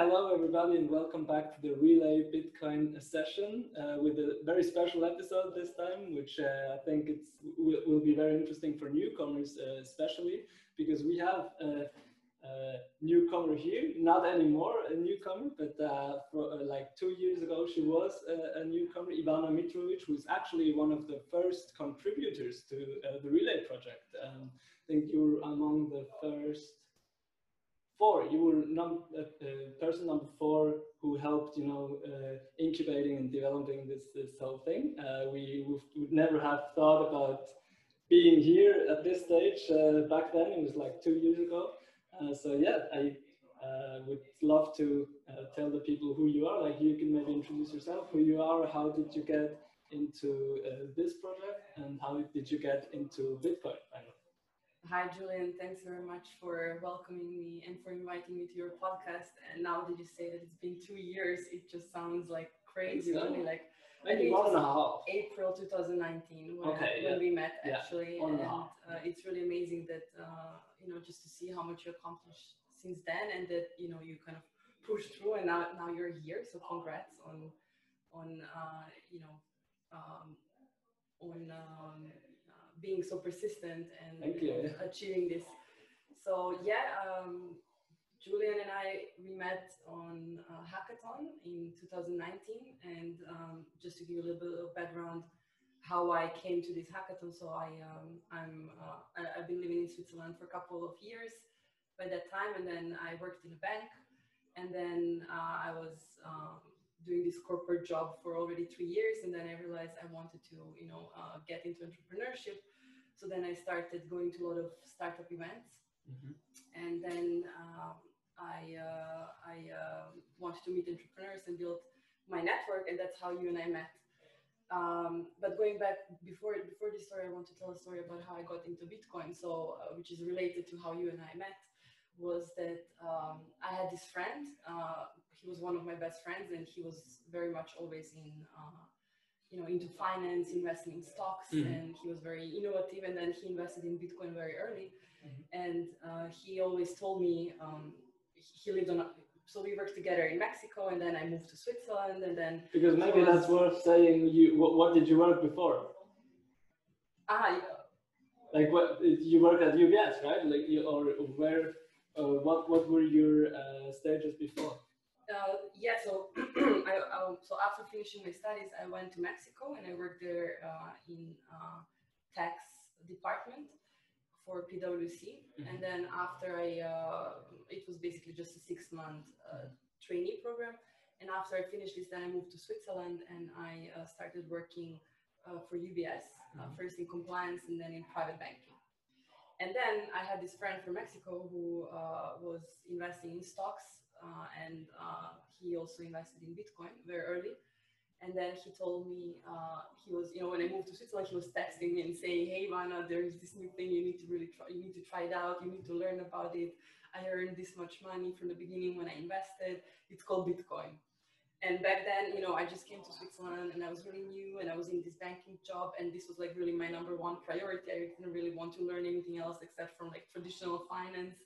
hello everybody and welcome back to the Relai Bitcoin session uh, with a very special episode this time, which uh, I think it's will, will, be very interesting for newcomers uh, especially because we have a, a, newcomer here, not anymore a newcomer, but uh, for, uh, like two years ago she was a, a, newcomer, Ivana Mitrovic, who's actually one of the first contributors to uh, the Relai project. Um, I think you're among the first four. You were num- uh, uh, person number four who helped, you know, uh, incubating and developing this this whole thing. Uh, we would never have thought about being here at this stage uh, back then. It was like two years ago. Uh, so yeah, I would love to tell the people who you are. Like you can maybe introduce yourself, who you are, how did you get into this project, and how did you get into Bitcoin? Hi, Julian. Thanks very much for welcoming me and for inviting me to your podcast. And now that you say that it's been two years, it just sounds like crazy. Really, like maybe one and a half. April 2019 when, okay, when yeah. we met actually, yeah, and, uh, it's really amazing that uh, you know just to see how much you accomplished since then, and that you know you kind of pushed through, and now now you're here. So congrats on on uh, you know um, on. Um, being so persistent and achieving this. So yeah, um, Julian and I we met on a hackathon in 2019, and um, just to give you a little bit of background, how I came to this hackathon. So I um, I'm uh, I, have been living in Switzerland for a couple of years by that time, and then I worked in a bank, and then uh, I was um, doing this corporate job for already three years and then i realized i wanted to you know uh, get into entrepreneurship so then I started going to a lot of startup events, mm-hmm. and then um, I uh, I uh, wanted to meet entrepreneurs and build my network, and that's how you and I met. Um, but going back before before this story, I want to tell a story about how I got into Bitcoin. So, uh, which is related to how you and I met, was that um, I had this friend. Uh, he was one of my best friends, and he was very much always in uh, you know into finance investing in stocks mm-hmm. and he was very innovative and then he invested in bitcoin very early mm-hmm. and uh, he always told me um, he lived on a, so we worked together in mexico and then i moved to switzerland and then because maybe was, that's worth saying you what, what, did you work before ah yeah. like what you worked at ubs right like you or where uh, what what were your uh, stages before yeah, so I, um, so after finishing my studies, I went to Mexico and I worked there uh, in uh, tax department for PwC. Mm-hmm. And then after I, uh, it was basically just a six month uh, trainee program. And after I finished this, then I moved to Switzerland and I uh, started working for UBS, mm-hmm. first in compliance and then in private banking. And then I had this friend from Mexico who was investing in stocks uh, and uh, he also invested in Bitcoin very early. And then he told me uh, he was, you know, when I moved to Switzerland, he was texting me and saying, "Hey, Vana, there's this new thing you need to really try. You need to try it out. You need to learn about it. I earned this much money from the beginning when I invested. It's called Bitcoin." And back then, you know, I just came to Switzerland and I was really new and I was in this banking job and this was like really my number one priority. I didn't really want to learn anything else except from like traditional finance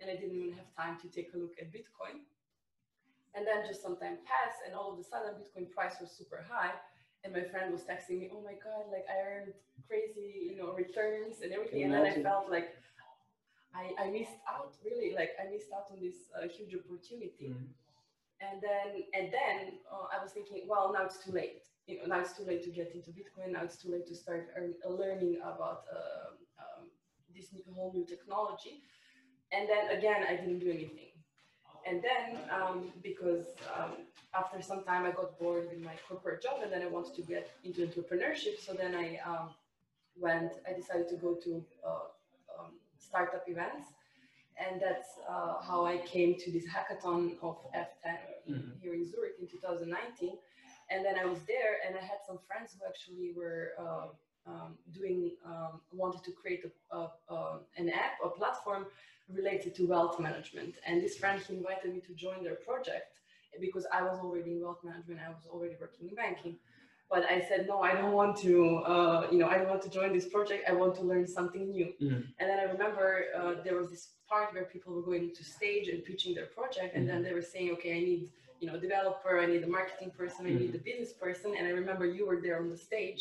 and I didn't even have time to take a look at Bitcoin. And then just some time passed, and all of a sudden, Bitcoin price was super high. And my friend was texting me, "Oh my god, like I earned crazy, you know, returns and everything." And then I felt like I, I missed out, really, like I missed out on this uh, huge opportunity. Mm. And then, and then uh, I was thinking, well, now it's too late. You know, now it's too late to get into Bitcoin. Now it's too late to start earn, uh, learning about uh, um, this new, whole new technology. And then again, I didn't do anything. And then, um, because um, after some time I got bored in my corporate job and then I wanted to get into entrepreneurship. So then I um, went, I decided to go to uh, um, startup events. And that's uh, how I came to this hackathon of F10 mm-hmm. here in Zurich in 2019. And then I was there and I had some friends who actually were uh, um, doing, um, wanted to create a, a, a, an app, a platform related to wealth management. And this friend, he invited me to join their project because I was already in wealth management. I was already working in banking. but I said no, I don't want to. Uh, you know, I don't want to join this project. I want to learn something new. Mhm. And then I remember uh, there was this part where people were going to stage and pitching their project, and then they were saying, okay, I need you know a developer, I need a marketing person, I need a business person. And I remember you were there on the stage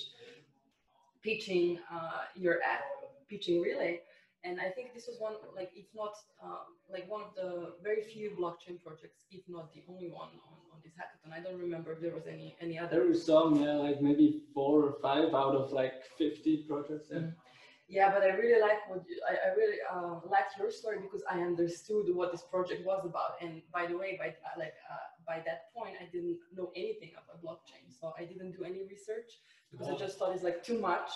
pitching uh, your app, pitching Relai. And I think this was one, like, if not, um, like one of the very few blockchain projects, if not the only one on, on this hackathon. I don't remember if there was any any other. There were some, yeah, like maybe four or five out of like 50 projects. Yeah. Mm. Yeah, but I really like what you, I, I really uh, liked your story because I understood what this project was about. And by the way, by uh, like uh, by that point, I didn't know anything about blockchain, so I didn't do any research because I just thought it's like too much.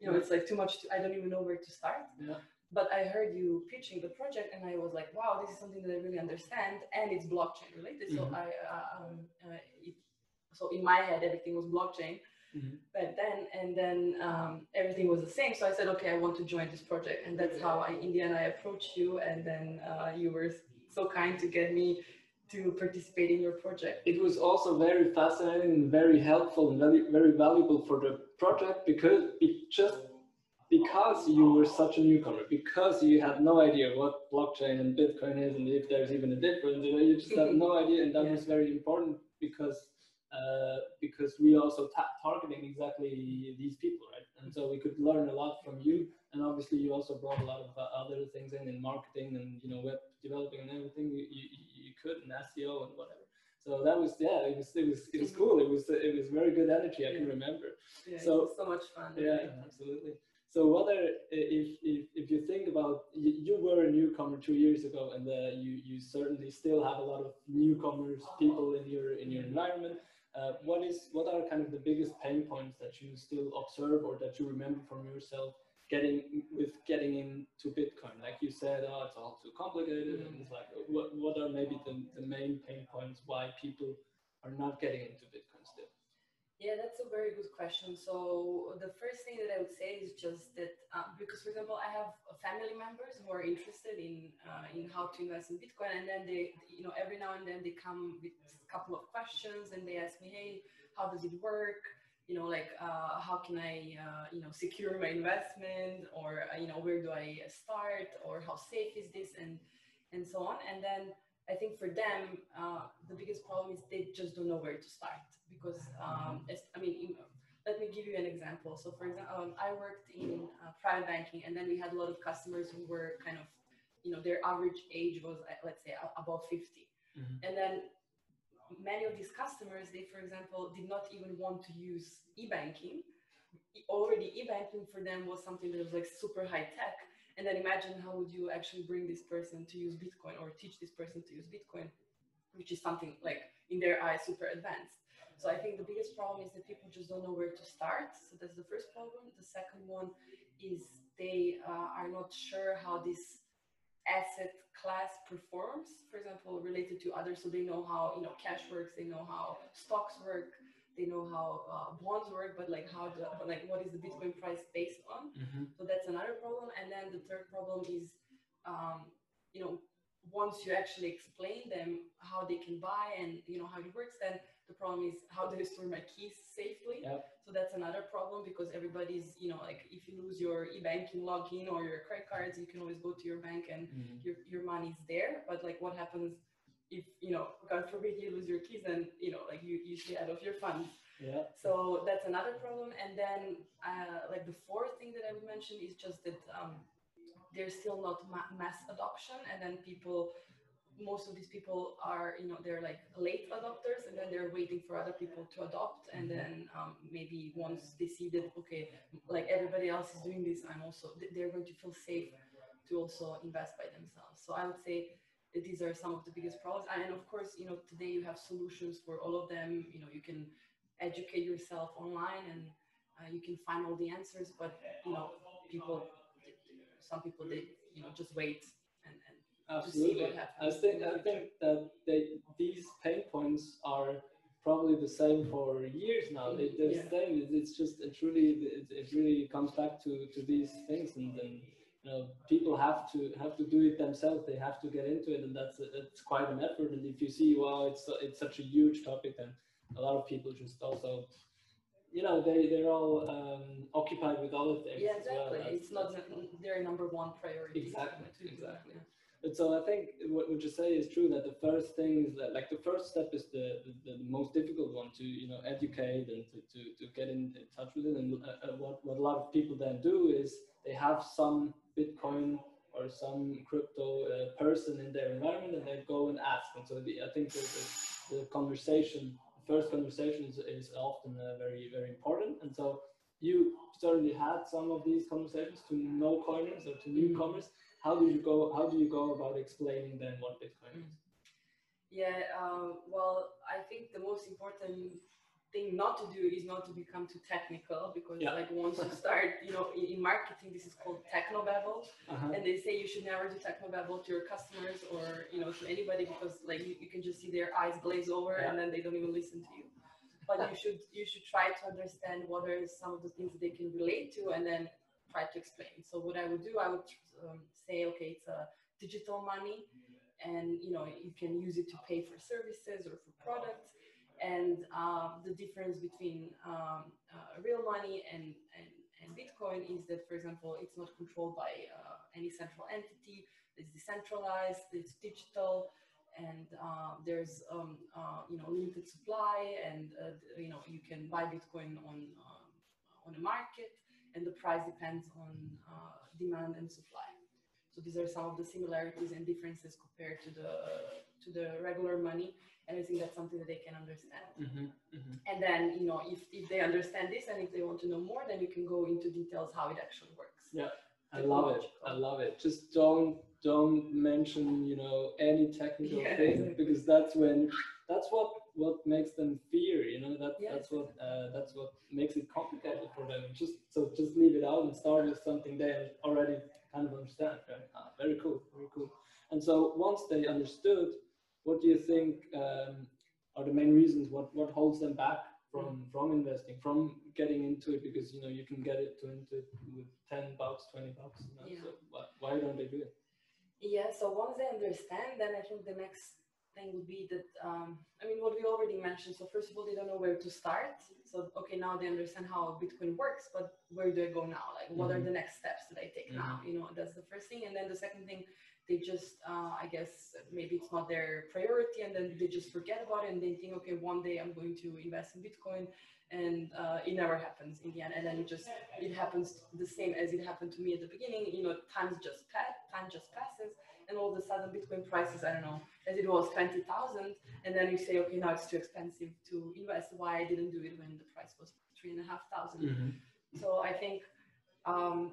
You know, it's like too much. To, I don't even know where to start. Yeah. But I heard you pitching the project, and I was like, wow, this is something that I really understand, and it's blockchain related. So Mhm. I, uh, um, uh, it, so in my head, everything was blockchain Mhm. back then and then um, everything was the same so i said okay i want to join this project and that's how i in the end i approached you and then uh, you were so kind to get me to participate in your project It was also very fascinating and very helpful and very, very valuable for the project because it just because you were such a newcomer, because you had no idea what blockchain and Bitcoin is and if there's even a difference, you know, you just had mm-hmm. no idea, and that Yeah. was very important because uh, because we're also ta- targeting exactly these people, right? And so we could learn a lot from you, and obviously you also brought a lot of uh, other things in in marketing and you know web developing and everything you, you, you could and SEO and whatever. So that was yeah, it was it was it was cool. It was it was very good energy. I can remember. yeah, So- so much fun Yeah, absolutely. So what are if if if you think about you, you were a newcomer two years ago, and uh, you you certainly still have a lot of newcomers people in your in your environment. Uh, what is what are kind of the biggest pain points that you still observe or that you remember from yourself getting with getting into Bitcoin? Like you said, oh, it's all too complicated, and it's like what what are maybe the, the main pain points why people are not getting into Bitcoin still? Yeah, that's a very good question. So the first thing that I would say is just that um, because, for example, I have family members who are interested in uh, in how to invest in Bitcoin, and then they, you know, every now and then they come with a couple of questions and they ask me, "Hey, how does it work? You know, like uh, how can I, uh, you know, secure my investment, or uh, you know, where do I start, or how safe is this, and and so on." And then I think for them, uh, the biggest problem is they just don't know where to start because, um, it's- I mean, let me give you an example. So, for example, um, I worked in uh, private banking, and then we had a lot of customers who were kind of, you know, their average age was, uh, let's say, above 50. Mhm. And then many of these customers, they, for example, did not even want to use e-banking. Already, e-banking for them was something that was like super high tech. And then imagine how would you actually bring this person to use Bitcoin or teach this person to use Bitcoin, which is something like in their eyes super advanced. So I think the biggest problem is that people just don't know where to start. So that's the first problem. The second one is they uh, are not sure how this asset class performs. For example, related to others, so they know how you know cash works, they know how stocks work, they know how uh, bonds work, but like how the like what is the Bitcoin price based on? So that's another problem. And then the third problem is, um, you know, once you actually explain them how they can buy and you know how it works, then the problem is how do I store my keys safely? Yep. So that's another problem because everybody's, you know, like if you lose your e-banking login or your credit cards, you can always go to your bank and Mhm. your, your money's there. But like what happens if, you know, God forbid you lose your keys and, you know, like you, you stay out of your funds. Yeah. So that's another problem. And then, uh, like the fourth thing that I would mention is just that um, there's still not ma- mass adoption, and then people, most of these people are, you know, they're like late adopters, and then they're waiting for other people to adopt, and Mhm. then um, maybe once they see that okay, like everybody else is doing this, I'm also they're going to feel safe to also invest by themselves. So I would say that these are some of the biggest problems, and of course, you know, today you have solutions for all of them. You know, you can educate yourself online and uh, you can find all the answers but you know people some people they you know just wait and, and to see Absolutely. I think I think that they, these pain points are probably the same for years now. They, they're Yeah. the same. It- It's just it really it, it really comes back to, to these things, and then you know people have to have to do it themselves. They have to get into it, and that's it's quite an effort. And if you see, wow, it's it's such a huge topic, then a lot of people just also you know they they're all um, occupied with other things. Yeah, exactly. Well. It's not their number one priority. Exactly, exactly. Yeah. But so I think what, what you say is true that the first thing is that like the first step is the, the, the most difficult one to you know educate and to, to, to get in touch with it and uh, uh, what, what a lot of people then do is they have some Bitcoin or some crypto uh, person in their environment and they go and ask and so the, I think the, the, conversation the first conversation is, is often uh, very very important and so you certainly had some of these conversations to no coiners or to mm-hmm. newcomers. Mm how do you go how do you go about explaining then what bitcoin is yeah um, well i think the most important thing not to do is not to become too technical because yeah. like once you start you know in, in marketing this is called technobabble uh-huh. and they say you should never do techno technobabble to your customers or you know to anybody because like you, you can just see their eyes glaze over yeah. and then they don't even listen to you but you should you should try to understand what are some of the things that they can relate to and then try to explain. So what i would do i would um, say, okay, it's a digital money and you know you can use it to pay for services or for products. And uh, the difference between um, uh, real money and, and, and bitcoin is that for example it's not controlled by uh, any central entity. It's decentralized it's digital and uh, there's um, uh, you know limited supply and uh, you know you can buy bitcoin on on a market and the price depends on demand and supply so these are some of the similarities and differences compared to the to the regular money. And I think that's something that they can understand. Mm-hmm, mm-hmm. And then, you know, if, if they understand this and if they want to know more, then you can go into details how it actually works. Yeah. I love it. I love it. Just don't don't mention, you know, any technical yeah, thing exactly. because that's when that's what what makes them fear, you know, that that's what uh, that's what makes it complicated for them. Just so just leave it out and start with something they already kind of understand. Right? Ah, very cool, very cool. And so once they understood, what do you think um, are the main reasons? What what holds them back from from investing, from getting into it? Because you know you can get it to into it with ten bucks, twenty bucks. You know? yeah. So why, why don't they do it? Yeah. So once they understand, then I think the next thing would be that um, I mean what we already mentioned. So first of all, they don't know where to start. So okay, now they understand how Bitcoin works, but where do I go now? Like what mm-hmm. are the next steps that I take mm-hmm. now? You know, that's the first thing. And then the second thing, they just uh, I guess maybe it's not their priority, and then they just forget about it and they think, okay, one day I'm going to invest in Bitcoin. And uh, it never happens in the end, and then it just it happens the same as it happened to me at the beginning. You know, times just pass, time just passes, and all of a sudden Bitcoin prices, I don't know, as it was 20,000. And then you say, okay, now it's too expensive to invest. Why I didn't do it when the price was three and a half thousand. Mm-hmm. So I think, um,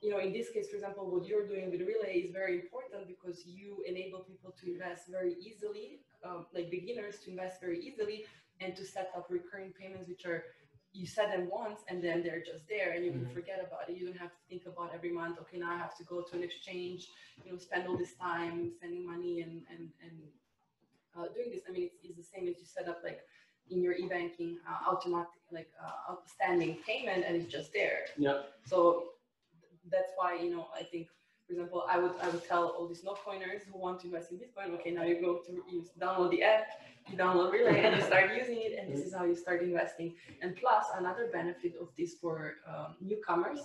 you know, in this case, for example, what you're doing with Relai is very important because you enable people to invest very easily, um, like beginners to invest very easily and to set up recurring payments, which are you set them once and then they're just there and you can mm-hmm. forget about it. You don't have to think about every month, okay, now I have to go to an exchange, you know, spend all this time sending money and, and, and uh, doing this. I mean, it's, it's the same as you set up like in your e-banking uh, automatic, like uh, outstanding payment and it's just there. Yeah. So that's why, you know, I think for example, I would I would tell all these no coiners who want to invest in Bitcoin, okay, now you go to you download the app, you download Relai, and you start using it, and this is how you start investing. And plus, another benefit of this for um, newcomers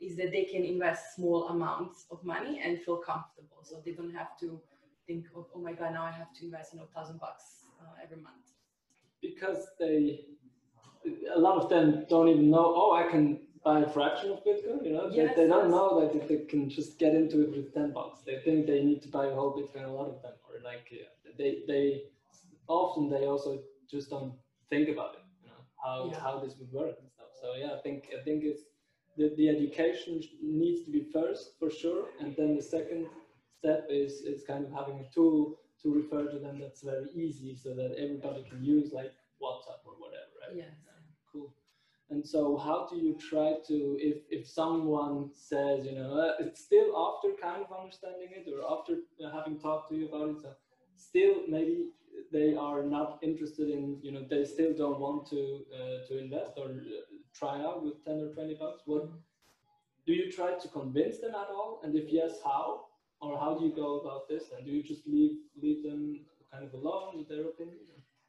is that they can invest small amounts of money and feel comfortable, so they don't have to think, of, oh my god, now I have to invest, you know, thousand bucks uh, every month. Because they, a lot of them don't even know. Oh, I can buy a fraction of Bitcoin. You know, yes, they, they don't yes. know that they can just get into it with ten bucks. They think they need to buy a whole Bitcoin. A lot of them, or like yeah, they they often they also just don't think about it. You know how yeah. how this would work and stuff. So yeah, I think I think it's the, the education needs to be first for sure, and then the second step is is kind of having a tool to refer to them that's very easy, so that everybody can use like WhatsApp or whatever. Right? Yes. And so, how do you try to, if if someone says, you know, uh, it's still after kind of understanding it, or after uh, having talked to you about it, so still maybe they are not interested in, you know, they still don't want to uh, to invest or uh, try out with ten or twenty bucks. What do you try to convince them at all? And if yes, how? Or how do you go about this? And do you just leave leave them kind of alone with their opinion?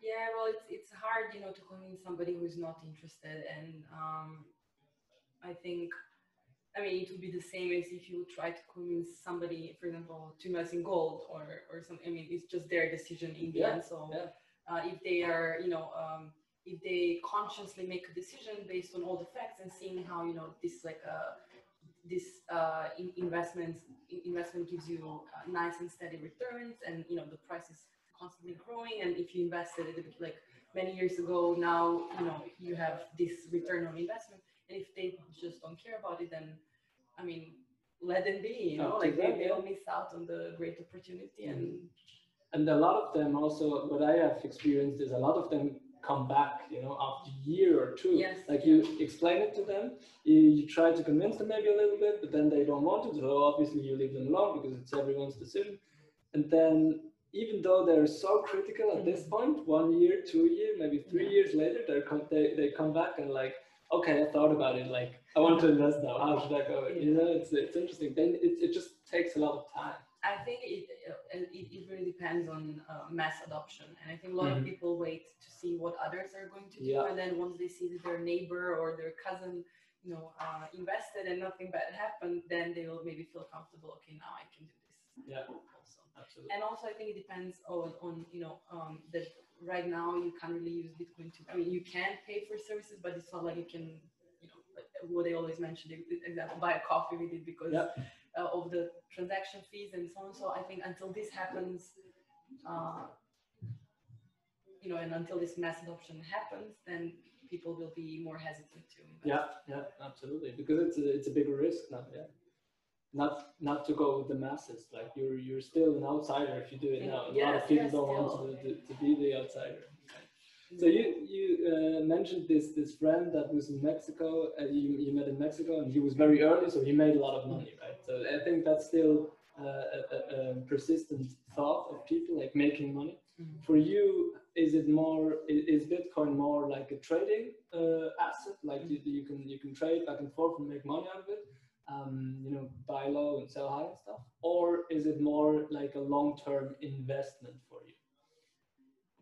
Yeah, well, it's it's hard, you know, to convince somebody who is not interested, and um, I think, I mean, it would be the same as if you try to convince somebody, for example, to invest in gold or or something. I mean, it's just their decision in the Yeah, end. So yeah. uh, if they are, you know, um, if they consciously make a decision based on all the facts and seeing how you know this like uh, this uh, in- investment in- investment gives you uh, nice and steady returns, and you know the price is constantly growing. And if you invested it like many years ago, now you know you have this return on investment. And if they just don't care about it, then I mean, let them be. You know, like they, they'll miss out on the great opportunity. And and a lot of them also what i have experienced is a lot of them come back you know after a year or two Yes, like you explain it to them you, you try to convince them maybe a little bit but then they don't want to so obviously you leave them alone because it's everyone's decision and then even though they're so critical at this point one year two year maybe three Yeah. years later they're com- they, they come back and like okay i thought about it like i want to invest now how should i go you know it's, it's interesting then it, it just takes a lot of time I think it, it, it really depends on uh, mass adoption. And I think a lot Mhm. of people wait to see what others are going to do. Yeah. And then once they see that their neighbor or their cousin, you know, uh, invested and nothing bad happened, then they will maybe feel comfortable. Okay, now I can do this. Yeah. Also. Absolutely And also, I think it depends on, on you know, um, that right now you can't really use Bitcoin to, I mean, you can pay for services, but it's not like you can, you know, like what they always mention, the example, buy a coffee with it because Yeah. uh, of the transaction fees and so on. So I think until this happens, uh, you know, and until this mass adoption happens, then people will be more hesitant to invest. Yeah, yeah, absolutely. Because it's a, it's a bigger risk now. Yeah, not not to go with the masses. Like you're you're still an outsider if you do it Mm, now. A lot of people yes, don't still. want to, to, to be the outsider. So you you uh, mentioned this this friend that was in Mexico. Uh, you you met in Mexico, and he was very early, so he made a lot of money, right? So I think that's still uh, a, a, a persistent thought of people like making money. Mhm. For you, is it more is Bitcoin more like a trading uh, asset, like you, you can you can trade back and forth and make money out of it, um, you know, buy low and sell high and stuff, or is it more like a long term investment for you?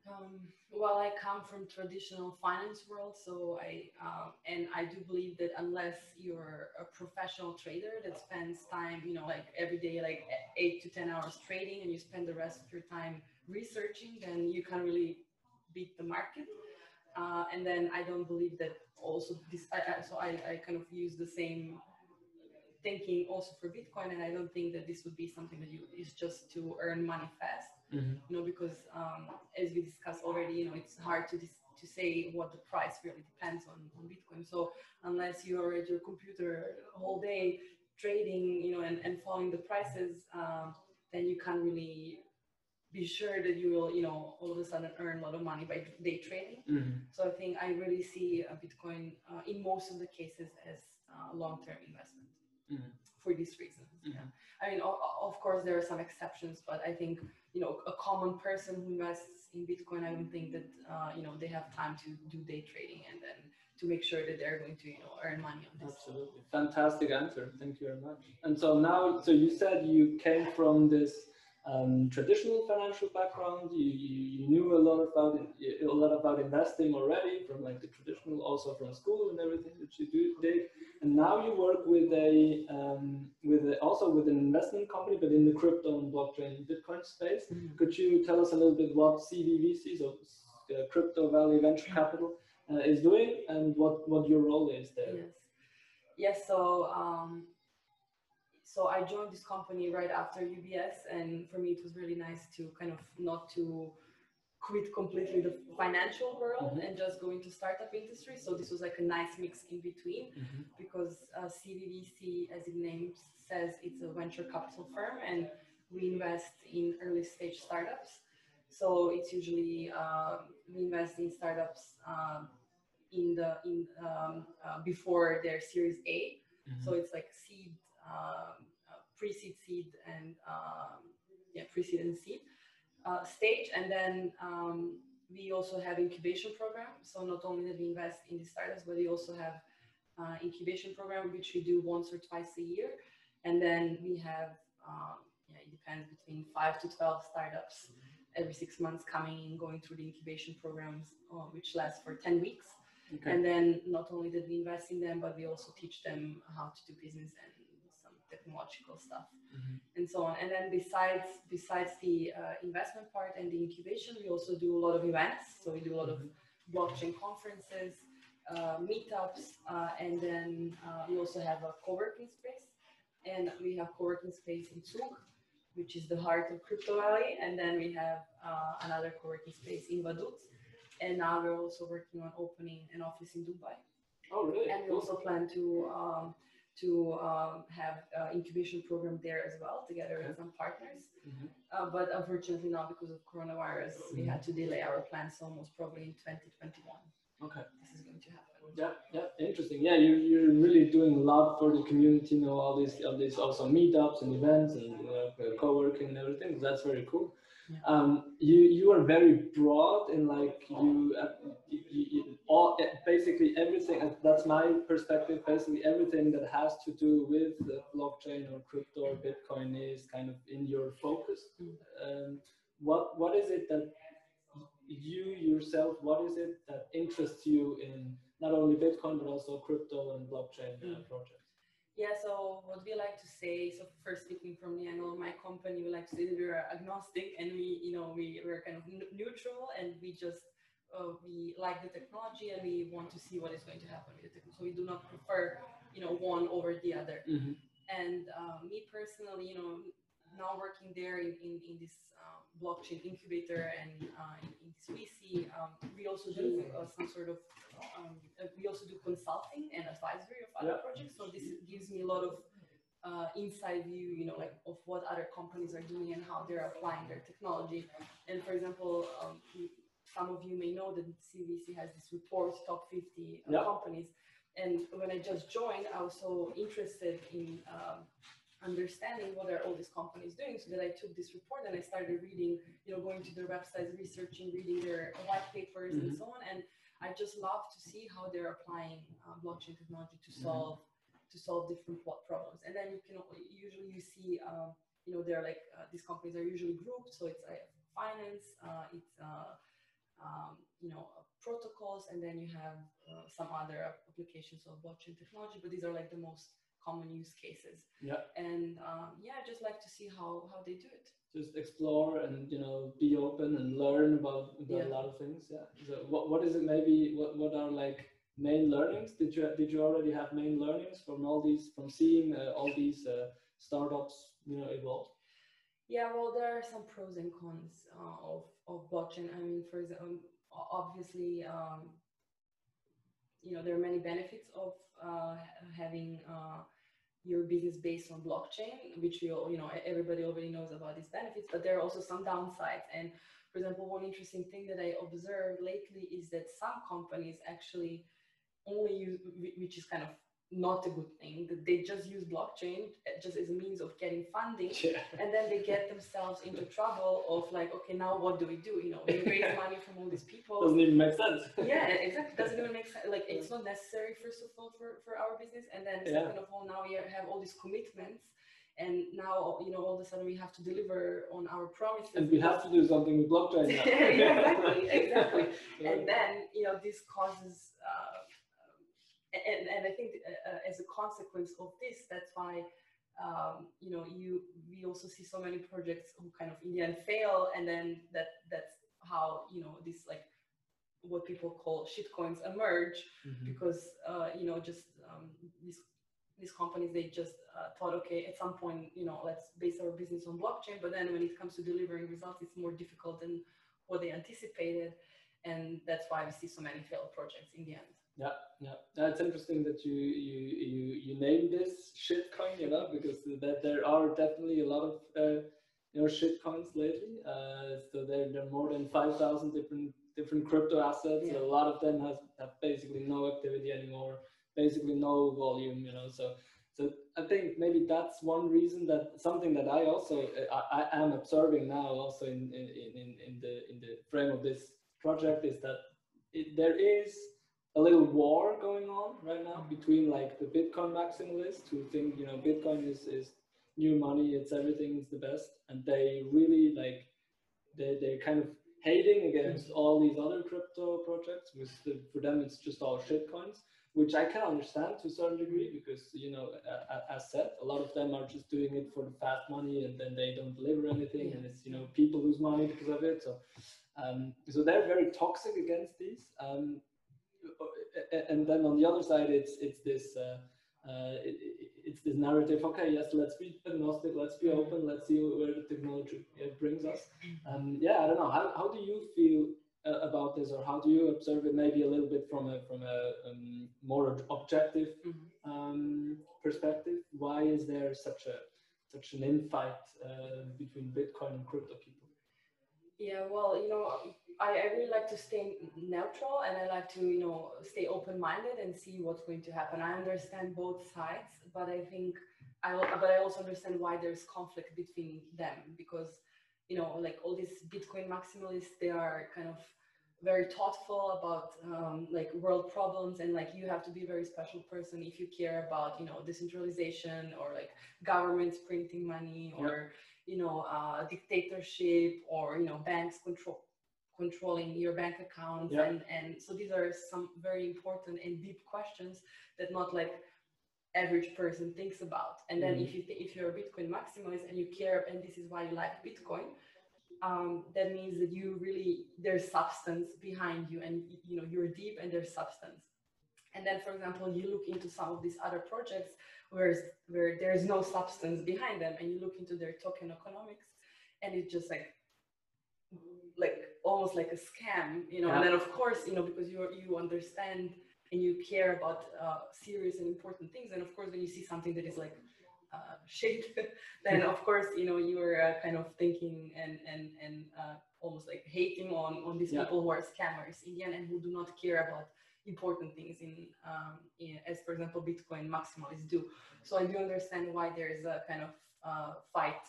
Um, well, I come from traditional finance world, so I um, and I do believe that unless you're a professional trader that spends time, you know, like every day, like eight to ten hours trading, and you spend the rest of your time researching, then you can't really beat the market. Uh, and then I don't believe that also this. I, I, so I, I kind of use the same thinking also for Bitcoin, and I don't think that this would be something that you is just to earn money fast you know, because um, as we discussed already, you know, it's hard to dis- to say what the price really depends on, on Bitcoin. So unless you're at your computer a whole day trading, you know, and, and following the prices, um, then you can't really be sure that you will, you know, all of a sudden earn a lot of money by day trading. Mm-hmm. So I think I really see a Bitcoin uh, in most of the cases as uh, long-term investment Mhm. for these reasons. Mhm. Yeah. I mean, of course, there are some exceptions, but I think you know a common person who invests in Bitcoin, I don't think that uh, you know they have time to do day trading and then to make sure that they're going to you know earn money on this. Absolutely. Fantastic answer. Thank you very much. And so now, so you said you came from this um, traditional financial background. You, you, knew a lot about it, a lot about investing already from like the traditional, also from school and everything that you do did. And now you work with a um, with a, also with an investment company, but in the crypto and blockchain Bitcoin space. Mhm. Could you tell us a little bit what CVVC, so uh, Crypto Valley Venture Capital, uh, is doing and what what your role is there? Yes. Yes. So um, so I joined this company right after UBS, and for me it was really nice to kind of not to quit completely the financial world Mhm. and just go into startup industry. So this was like a nice mix in between. Mhm. because uh, CVVC, as it names says, it's a venture capital firm, and we invest in early stage startups. So it's usually uh, we invest in startups um, in the in um, uh, before their Series A. Mhm. So it's like seed, um, uh, pre-seed, seed, and um, yeah, pre-seed and seed uh, stage, and then um, we also have incubation program. So not only that we invest in the startups, but we also have uh, incubation program, which we do once or twice a year. And then we have, um, yeah, it depends between five to 12 startups every six months coming in, going through the incubation programs, uh, which lasts for 10 weeks. Okay. And then not only did we invest in them, but we also teach them how to do business and technological stuff Mhm. and so on. And then besides besides the uh, investment part and the incubation, we also do a lot of events. So we do a lot of blockchain conferences, uh, meetups, uh, and then uh, we also have a co-working space. And we have co-working space in Zug, which is the heart of Crypto Valley. And then we have uh, another co-working space in Vaduz. And now we're also working on opening an office in Dubai. Oh, really? And we also plan to um, to um, have uh, incubation program there as well, together with some partners. Mhm. Uh, but unfortunately, now because of coronavirus, we had to delay our plans. almost probably in 2021, Okay. this is going to happen. Yeah, yeah, interesting. Yeah, you're, you're really doing a lot for the community, you know, all these, all these also meetups and events and uh, co-working and everything. That's very cool. Yeah. Um, you you are very broad in like you, uh, you, you, you all uh, basically everything. That's my perspective. Basically everything that has to do with the blockchain or crypto or Bitcoin is kind of in your focus. Mm. Um, what what is it that you yourself? What is it that interests you in not only Bitcoin but also crypto and blockchain uh, Mm. projects? Yeah, so what we like to say, so first speaking from the angle of my company, we like to say that we're agnostic and we, you know, we, we're kind of n- neutral and we just, uh, we like the technology and we want to see what is going to happen with the technology. So we do not prefer, you know, one over the other. Mm-hmm. And uh, me personally, you know, now working there in, in, in this um, blockchain incubator and uh, in, in this VC, um, we also do uh, some sort of, um, uh, we also do consulting and advisory of other Yeah. projects. So this gives me a lot of uh, inside view, you know, like of what other companies are doing and how they're applying their technology. And for example, um, some of you may know that CVC has this report, top 50 uh, Yeah. companies. And when I just joined, I was so interested in um, understanding what are all these companies doing so that I took this report and I started reading, you know, going to their websites, researching, reading their white papers and Mhm. so on. And I just love to see how they're applying uh, blockchain technology to Mhm. solve to solve different pro- problems. And then you can usually you see, um, you know, they're like uh, these companies are usually grouped. So it's uh, finance, uh, it's uh, um, you know uh, protocols, and then you have uh, some other applications of blockchain technology. But these are like the most common use cases. Yeah. And um, yeah, I just like to see how how they do it. Just explore and you know be open and learn about, about a lot of things. Yeah. So what, what is it? Maybe what, what are like main learnings? Did you did you already have main learnings from all these from seeing uh, all these uh, startups you know evolve? Yeah, well, there are some pros and cons uh, of of blockchain. I mean, for example, obviously, um, you know, there are many benefits of uh, having uh, your business based on blockchain, which we all, you know, everybody already knows about these benefits. But there are also some downsides. And for example, one interesting thing that I observed lately is that some companies actually only use, which is kind of not a good thing, that they just use blockchain just as a means of getting funding Yeah. and then they get themselves into trouble of like okay now what do we do? You know we raise money from all these people. Doesn't even make sense. yeah exactly. Doesn't even make sense. Like it's not necessary first of all for, for our business and then Yeah. second of all now we have all these commitments and now you know all of a sudden we have to deliver on our promises. And we have to do something with blockchain now. yeah, exactly exactly. And then you know this causes uh, and, and i think uh, uh, as a consequence of this that's why um, you know you we also see so many projects who kind of in the end fail and then that that's how you know this like what people call shitcoins emerge Mhm. because uh, you know just um, these these companies they just uh, thought okay at some point you know let's base our business on blockchain but then when it comes to delivering results it's more difficult than what they anticipated and that's why we see so many failed projects in the end Yeah, yeah. That's interesting that you you you you name this shitcoin, you know, because that there are definitely a lot of uh, you know shitcoins lately. Uh, so there there are more than five thousand different different crypto assets. Yeah. A lot of them has have basically no activity anymore, basically no volume, you know. So so I think maybe that's one reason that something that I also uh, I, I am observing now also in in, in, in the in the frame of this project is that it, there is a little war going on right now between like the Bitcoin maximalists who think you know Bitcoin is is new money, it's everything, it's the best, and they really like they they're kind of hating against all these other crypto projects. With the, for them, it's just all shit coins, which I can understand to a certain degree because you know, as said, a lot of them are just doing it for the fast money, and then they don't deliver anything, and it's you know people lose money because of it. So, um, so they're very toxic against these. Um, and then on the other side, it's it's this. Uh, uh, it, it's this narrative. Okay, yes, let's be agnostic, let's be open, let's see where the technology brings us. Um, yeah, I don't know. How, how do you feel uh, about this, or how do you observe it? Maybe a little bit from a from a um, more objective mm-hmm. um, perspective. Why is there such a such an infight uh, between Bitcoin and crypto people? Yeah, well, you know, I, I really like to stay neutral and I like to, you know, stay open minded and see what's going to happen. I understand both sides, but I think I, but I also understand why there's conflict between them because, you know, like all these Bitcoin maximalists, they are kind of very thoughtful about um, like world problems and like you have to be a very special person if you care about you know decentralization or like governments printing money or you know, uh, dictatorship or, you know, banks control controlling your bank accounts yeah. and and so these are some very important and deep questions that not like average person thinks about and then mm-hmm. if you th- if you're a bitcoin maximalist and you care and this is why you like bitcoin um, that means that you really there's substance behind you and you know you're deep and there's substance and then for example you look into some of these other projects whereas where there's no substance behind them and you look into their token economics and it's just like like almost like a scam you know yeah. and then of course you know because you you understand and you care about uh, serious and important things and of course when you see something that is like uh, shit then of course you know you're uh, kind of thinking and and and uh, almost like hating on on these yeah. people who are scammers in the end and who do not care about important things in, um, in, as for example bitcoin maximalists do so i do understand why there is a kind of uh, fight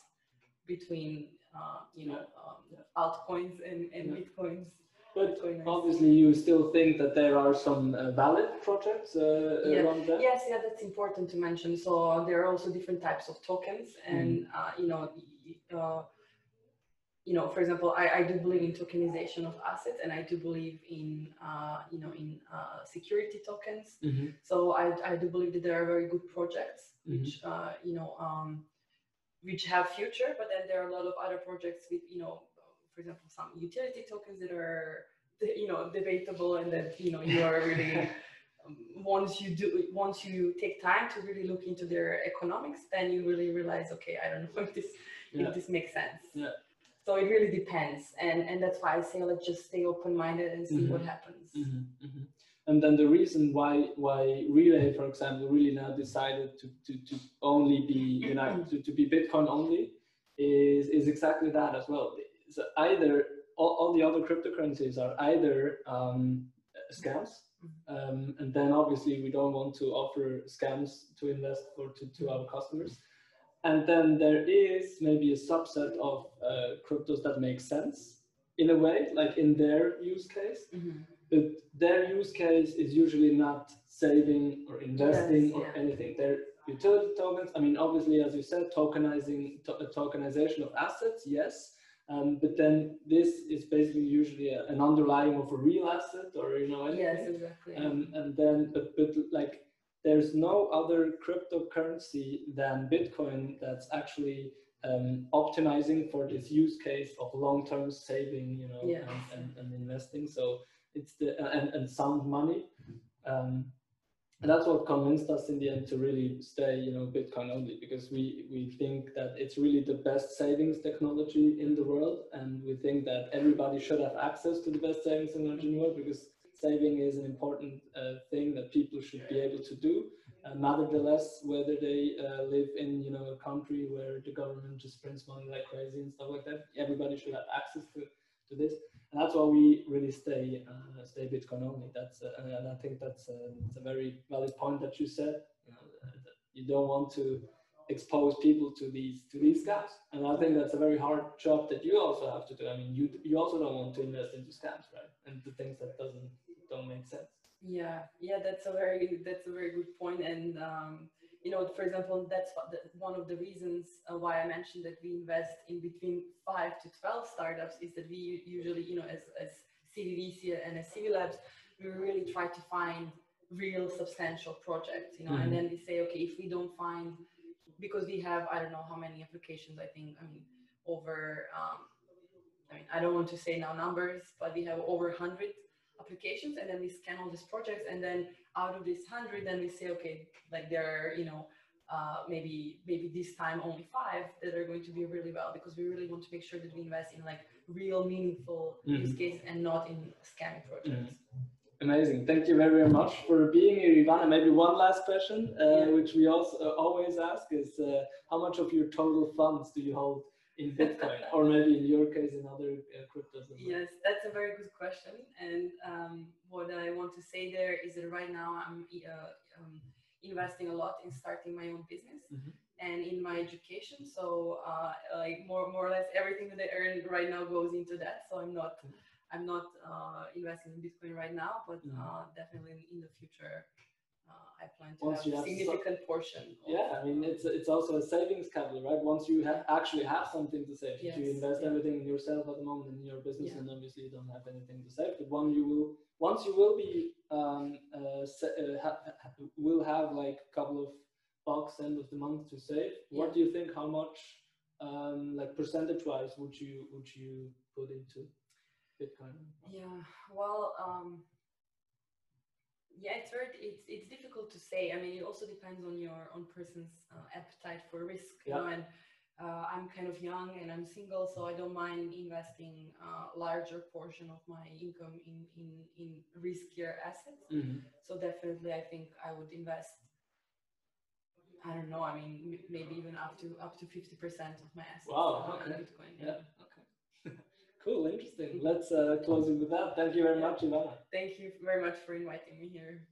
between uh, you know um, altcoins and, and yeah. bitcoins but obviously you still think that there are some uh, valid projects uh, yeah. around that yes yeah that's important to mention so there are also different types of tokens and mm. you know uh, you know, for example, I, I do believe in tokenization of assets, and I do believe in, uh, you know, in uh, security tokens. Mm-hmm. So I, I do believe that there are very good projects mm-hmm. which, uh, you know, um, which have future. But then there are a lot of other projects with, you know, for example, some utility tokens that are, you know, debatable, and that you know you are really. once you do once you take time to really look into their economics then you really realize okay i don't know if this yeah. if this makes sense yeah so it really depends, and and that's why I say let's just stay open minded and see mm-hmm. what happens. Mm-hmm. Mm-hmm. And then the reason why why Relai, for example, really now decided to to, to only be you know to, to be Bitcoin only is is exactly that as well. So either all, all the other cryptocurrencies are either um, scams, mm-hmm. um, and then obviously we don't want to offer scams to invest for to, to our customers and then there is maybe a subset of uh, cryptos that make sense in a way, like in their use case. Mm-hmm. But their use case is usually not saving or investing yes, or yeah. anything. They're utility tokens. I mean, obviously, as you said, tokenizing to- tokenization of assets, yes. Um, but then this is basically usually a, an underlying of a real asset or you know anything. Yes, exactly. Um, and then, but but like there's no other cryptocurrency than Bitcoin that's actually um, optimizing for this use case of long-term saving, you know, yes. and, and, and, investing. So it's the and, and sound money. Um, and that's what convinced us in the end to really stay, you know, Bitcoin only because we we think that it's really the best savings technology in the world, and we think that everybody should have access to the best savings technology in the world because saving is an important uh, thing that people should be able to do. Uh, nevertheless, whether they uh, live in you know a country where the government just prints money like crazy and stuff like that, everybody should have access to, to this. And that's why we really stay uh, stay Bitcoin only. That's uh, and I think that's a, that's a very valid point that you said. You, know, you don't want to expose people to these to these scams and i think that's a very hard job that you also have to do i mean you you also don't want to invest into scams right and the things that doesn't don't make sense yeah yeah that's a very that's a very good point and um you know, for example, that's the, one of the reasons uh, why I mentioned that we invest in between five to 12 startups is that we usually, you know, as, as CVVC and as CV Labs, we really try to find real substantial projects, you know, mm-hmm. and then we say, okay, if we don't find, because we have, I don't know how many applications, I think, I mean, over, um, I mean, I don't want to say now numbers, but we have over 100 applications and then we scan all these projects and then out of this 100 then we say okay like there are you know uh, maybe maybe this time only five that are going to be really well because we really want to make sure that we invest in like real meaningful mm-hmm. use case and not in scammy projects mm-hmm. amazing thank you very, very much for being here ivana maybe one last question uh, yeah. which we also uh, always ask is uh, how much of your total funds do you hold in Bitcoin, or maybe in your case in other uh, cryptos? Yes, that's a very good question. And um, what I want to say there is that right now I'm uh, um, investing a lot in starting my own business mm-hmm. and in my education. So uh, like more more or less everything that I earn right now goes into that. So I'm not mm-hmm. I'm not uh, investing in Bitcoin right now, but mm-hmm. Uh, definitely in the future I plan to Once have a significant so, portion. yeah, I mean it's it's also a savings capital, right? Once you have actually have something to save, yes. you invest yeah. everything in yourself at the moment in your business, yeah. and obviously you don't have anything to save. But one you will once you will be um, uh, uh, ha, will have like a couple of bucks end of the month to save. Yeah. What do you think? How much um, like percentage wise would you would you put into Bitcoin? Yeah, well. Um, yeah, it's very it's it's difficult to say. I mean, it also depends on your on person's uh, appetite for risk. Yeah. You know, and uh, I'm kind of young and I'm single, so I don't mind investing a larger portion of my income in in in riskier assets. Mm-hmm. So definitely, I think I would invest. I don't know. I mean, maybe even up to up to fifty percent of my assets. Wow. Uh, okay. Bitcoin. Yeah. yeah. Cool, interesting. Let's uh, close it with that. Thank you very much, Ivana. Thank you very much for inviting me here.